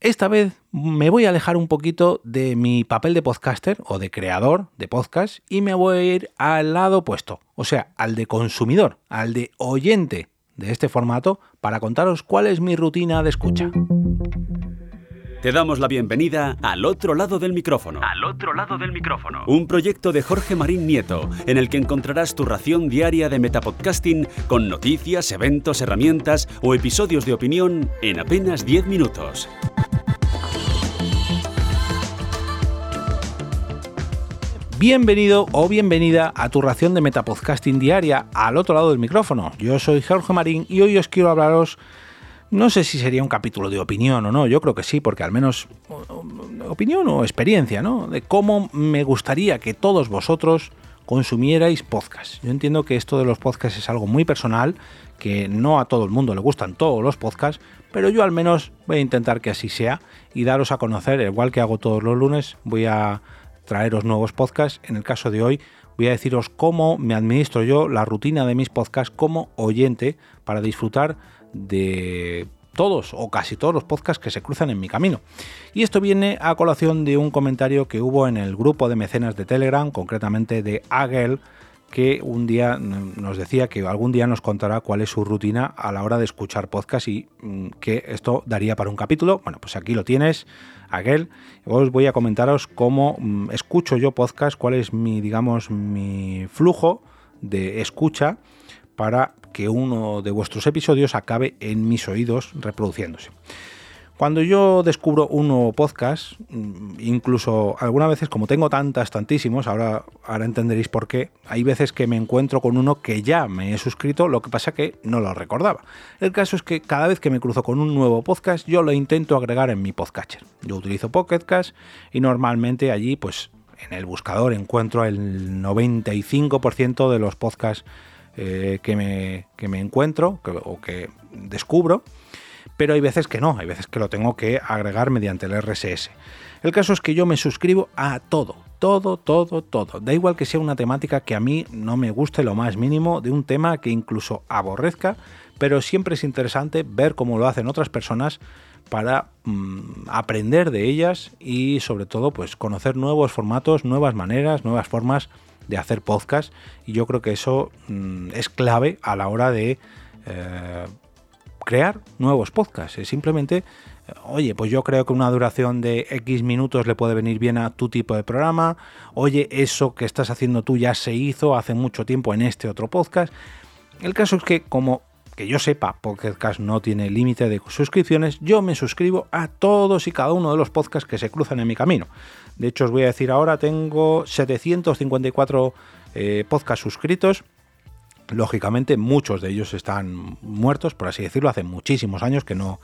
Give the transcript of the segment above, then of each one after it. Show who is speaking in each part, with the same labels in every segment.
Speaker 1: esta vez me voy a alejar un poquito de mi papel de podcaster o de creador de podcast y me voy a ir al lado opuesto, o sea, al de consumidor, al de oyente de este formato para contaros cuál es mi rutina de escucha.
Speaker 2: Te damos la bienvenida al otro lado del micrófono.
Speaker 3: Al otro lado del micrófono.
Speaker 2: Un proyecto de Jorge Marín Nieto, en el que encontrarás tu ración diaria de metapodcasting con noticias, eventos, herramientas o episodios de opinión en apenas 10 minutos.
Speaker 1: Bienvenido o bienvenida a tu ración de Metapodcasting diaria al otro lado del micrófono. Yo soy Jorge Marín y hoy os quiero hablaros, no sé si sería un capítulo de opinión o no, yo creo que sí, porque al menos opinión o experiencia, ¿no? De cómo me gustaría que todos vosotros consumierais podcast. Yo entiendo que esto de los podcasts es algo muy personal, que no a todo el mundo le gustan todos los podcasts, pero yo al menos voy a intentar que así sea y daros a conocer, igual que hago todos los lunes, voy a traeros nuevos podcasts. En el caso de hoy voy a deciros cómo me administro yo la rutina de mis podcasts como oyente para disfrutar de todos o casi todos los podcasts que se cruzan en mi camino. Y esto viene a colación de un comentario que hubo en el grupo de mecenas de Telegram, concretamente de Agel, que un día nos decía que algún día nos contará cuál es su rutina a la hora de escuchar podcast y mm, que esto daría para un capítulo. Bueno, pues aquí lo tienes, Aquel. Os voy a comentaros cómo mm, escucho yo podcast, cuál es mi, digamos, mi flujo de escucha para que uno de vuestros episodios acabe en mis oídos reproduciéndose. Cuando yo descubro un nuevo podcast, mm, incluso algunas veces, como tengo tantas, tantísimos, ahora, ahora entenderéis por qué, hay veces que me encuentro con uno que ya me he suscrito, lo que pasa que no lo recordaba. El caso es que cada vez que me cruzo con un nuevo podcast, yo lo intento agregar en mi podcatcher. Yo utilizo Pocket y normalmente allí, pues en el buscador encuentro el 95% de los podcasts eh, que, me, que, me, encuentro o que descubro pero hay veces que no, hay veces que lo tengo que agregar mediante el RSS. El caso es que yo me suscribo a todo, todo, todo, todo. Da igual que sea una temática que a mí no me guste lo más mínimo, de un tema que incluso aborrezca, pero siempre es interesante ver cómo lo hacen otras personas para mm, aprender de ellas y sobre todo pues conocer nuevos formatos, nuevas maneras, nuevas formas de hacer podcast y yo creo que eso mm, es clave a la hora de eh, crear nuevos podcasts. Es simplemente, oye, pues yo creo que una duración de X minutos le puede venir bien a tu tipo de programa. Oye, eso que estás haciendo tú ya se hizo hace mucho tiempo en este otro podcast. El caso es que, como que yo sepa, Podcast no tiene límite de suscripciones, yo me suscribo a todos y cada uno de los podcasts que se cruzan en mi camino. De hecho, os voy a decir ahora, tengo 754 eh, podcasts suscritos Lógicamente, muchos de ellos están muertos, por así decirlo, hace muchísimos años que no,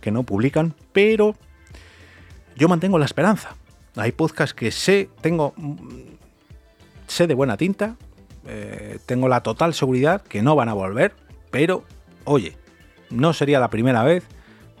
Speaker 1: que no publican, pero yo mantengo la esperanza. Hay podcasts que sé, tengo, sé de buena tinta, eh, tengo la total seguridad que no van a volver, pero oye, no sería la primera vez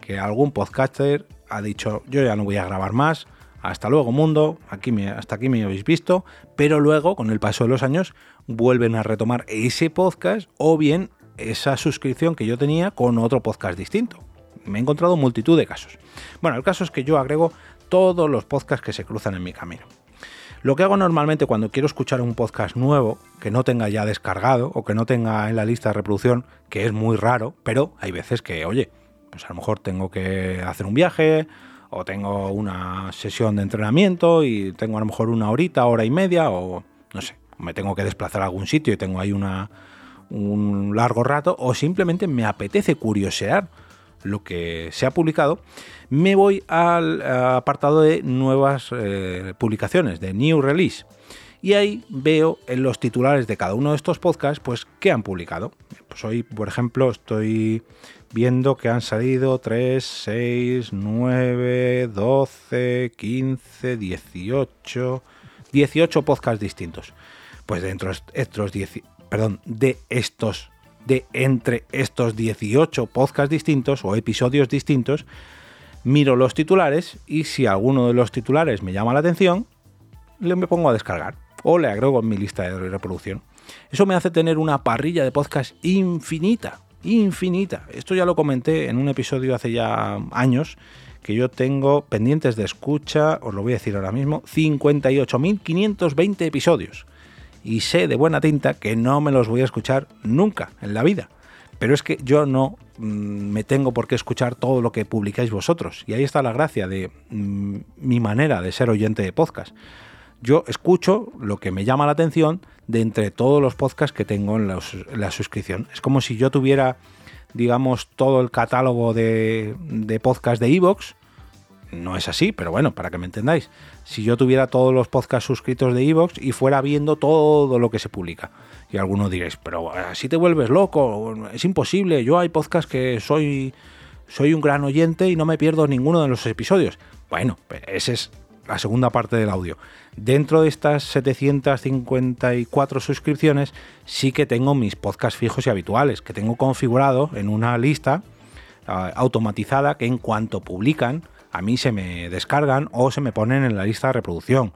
Speaker 1: que algún podcaster ha dicho yo ya no voy a grabar más, hasta luego mundo, aquí me, hasta aquí me habéis visto, pero luego con el paso de los años vuelven a retomar ese podcast o bien esa suscripción que yo tenía con otro podcast distinto. Me he encontrado multitud de casos. Bueno, el caso es que yo agrego todos los podcasts que se cruzan en mi camino. Lo que hago normalmente cuando quiero escuchar un podcast nuevo, que no tenga ya descargado o que no tenga en la lista de reproducción, que es muy raro, pero hay veces que, oye, pues a lo mejor tengo que hacer un viaje o tengo una sesión de entrenamiento y tengo a lo mejor una horita, hora y media o no sé, me tengo que desplazar a algún sitio y tengo ahí una, un largo rato, o simplemente me apetece curiosear lo que se ha publicado, me voy al apartado de nuevas eh, publicaciones, de New Release. Y ahí veo en los titulares de cada uno de estos podcasts, pues, qué han publicado. Pues hoy, por ejemplo, estoy viendo que han salido 3, 6, 9, 12, 15, 18, 18 podcasts distintos pues dentro de estos 10, perdón, de estos de entre estos 18 podcasts distintos o episodios distintos, miro los titulares y si alguno de los titulares me llama la atención, le me pongo a descargar o le agrego en mi lista de reproducción. Eso me hace tener una parrilla de podcast infinita, infinita. Esto ya lo comenté en un episodio hace ya años que yo tengo pendientes de escucha, os lo voy a decir ahora mismo, 58.520 episodios. Y sé de buena tinta que no me los voy a escuchar nunca en la vida. Pero es que yo no mm, me tengo por qué escuchar todo lo que publicáis vosotros. Y ahí está la gracia de mm, mi manera de ser oyente de podcast. Yo escucho lo que me llama la atención de entre todos los podcasts que tengo en, la suscripción. Es como si yo tuviera, digamos, todo el catálogo de, de podcast de Evox. No es así, pero bueno, para que me entendáis. Si yo tuviera todos los podcasts suscritos de Evox y fuera viendo todo lo que se publica. Y algunos diréis, pero así te vuelves loco, es imposible. Yo hay podcasts que soy, soy un gran oyente y no me pierdo ninguno de los episodios. Bueno, esa es la segunda parte del audio. Dentro de estas 754 suscripciones sí que tengo mis podcasts fijos y habituales, que tengo configurado en una lista ah, automatizada que en cuanto publican a mí se me descargan o se me ponen en la lista de reproducción.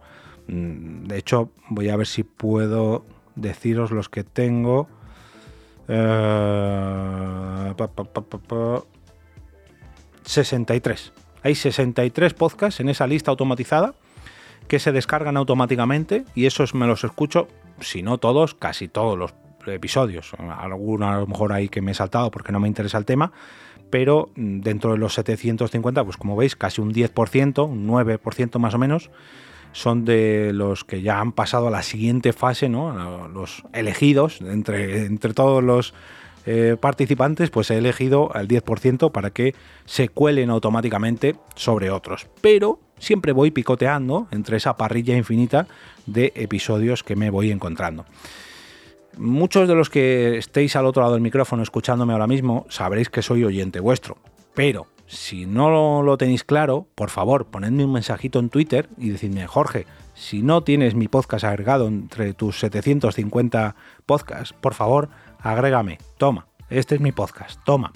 Speaker 1: Mm, de hecho, voy a ver si puedo deciros los que tengo. 63. Hay 63 podcasts en esa lista automatizada que se descargan automáticamente y esos me los escucho, si no todos, casi todos los episodios. Algunos a lo mejor hay que me he saltado porque no me interesa el tema, pero mm, dentro de los 750, pues como veis, casi un 10%, un 9% más o menos, son de los que ya han pasado a la siguiente fase, ¿no? Los elegidos, entre, entre todos los eh, participantes, pues he elegido al 10% para que se cuelen automáticamente sobre otros. Pero siempre voy picoteando entre esa parrilla infinita de episodios que me voy encontrando. Muchos de los que estéis al otro lado del micrófono escuchándome ahora mismo sabréis que soy oyente vuestro, pero si no lo tenéis claro, por favor, ponedme un mensajito en Twitter y decidme, Jorge, si no tienes mi podcast agregado entre tus 750 podcasts, por favor, agrégame. Toma, este es mi podcast. Toma,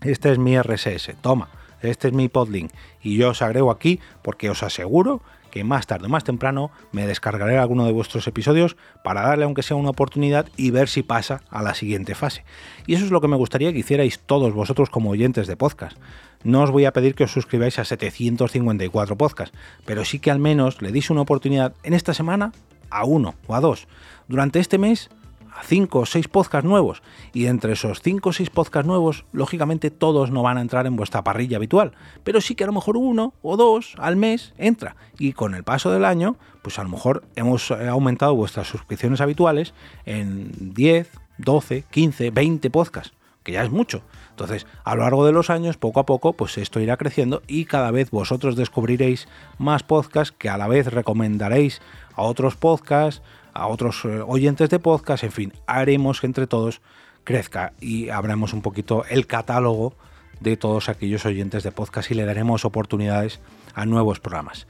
Speaker 1: este es mi RSS. Toma, este es mi podlink. Y yo os agrego aquí porque os aseguro que más tarde o más temprano me descargaré alguno de vuestros episodios para darle aunque sea una oportunidad y ver si pasa a la siguiente fase. Y eso es lo que me gustaría que hicierais todos vosotros como oyentes de podcast. No os voy a pedir que os suscribáis a 754 podcasts, pero sí que al menos le deis una oportunidad en esta semana a uno o a dos. Durante este mes a 5 o 6 podcasts nuevos. Y entre esos 5 o 6 podcasts nuevos, lógicamente todos no van a entrar en vuestra parrilla habitual. Pero sí que a lo mejor uno o dos al mes entra. Y con el paso del año, pues a lo mejor hemos eh, aumentado vuestras suscripciones habituales en 10, 12, 15, 20 podcasts. Que ya es mucho. Entonces, a lo largo de los años, poco a poco, pues esto irá creciendo y cada vez vosotros descubriréis más podcasts que a la vez recomendaréis a otros podcasts, a otros eh, oyentes de podcast, en fin, haremos que entre todos crezca y abramos un poquito el catálogo de todos aquellos oyentes de podcast y le daremos oportunidades a nuevos programas.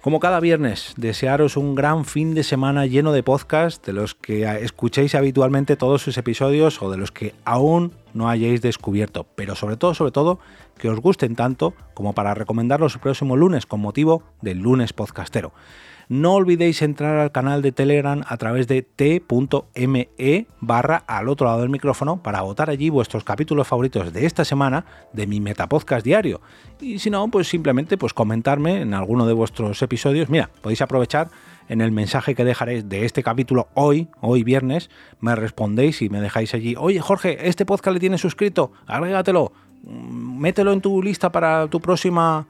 Speaker 1: Como cada viernes, desearos un gran fin de semana lleno de podcast, de los que escuchéis habitualmente todos sus episodios o de los que aún no hayáis descubierto, pero sobre todo, sobre todo, que os gusten tanto como para recomendarlos el próximo lunes con motivo del lunes podcastero. No olvidéis entrar al canal de Telegram a través de t.me barra al otro lado del micrófono para votar allí vuestros capítulos favoritos de esta semana de mi Metapodcast diario. Y si no, pues simplemente pues comentarme en alguno de vuestros episodios. Mira, podéis aprovechar en el mensaje que dejaré de este capítulo hoy, hoy viernes, me respondéis y me dejáis allí, oye Jorge, este podcast le tienes suscrito, agrégatelo, mm, mételo en tu lista para tu próxima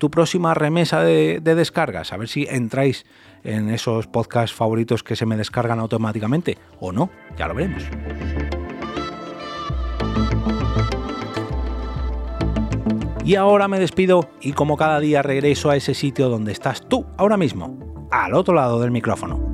Speaker 1: tu próxima remesa de, descargas, a ver si entráis en esos podcasts favoritos que se me descargan automáticamente o no, ya lo veremos. Y ahora me despido y como cada día regreso a ese sitio donde estás tú ahora mismo, al otro lado del micrófono.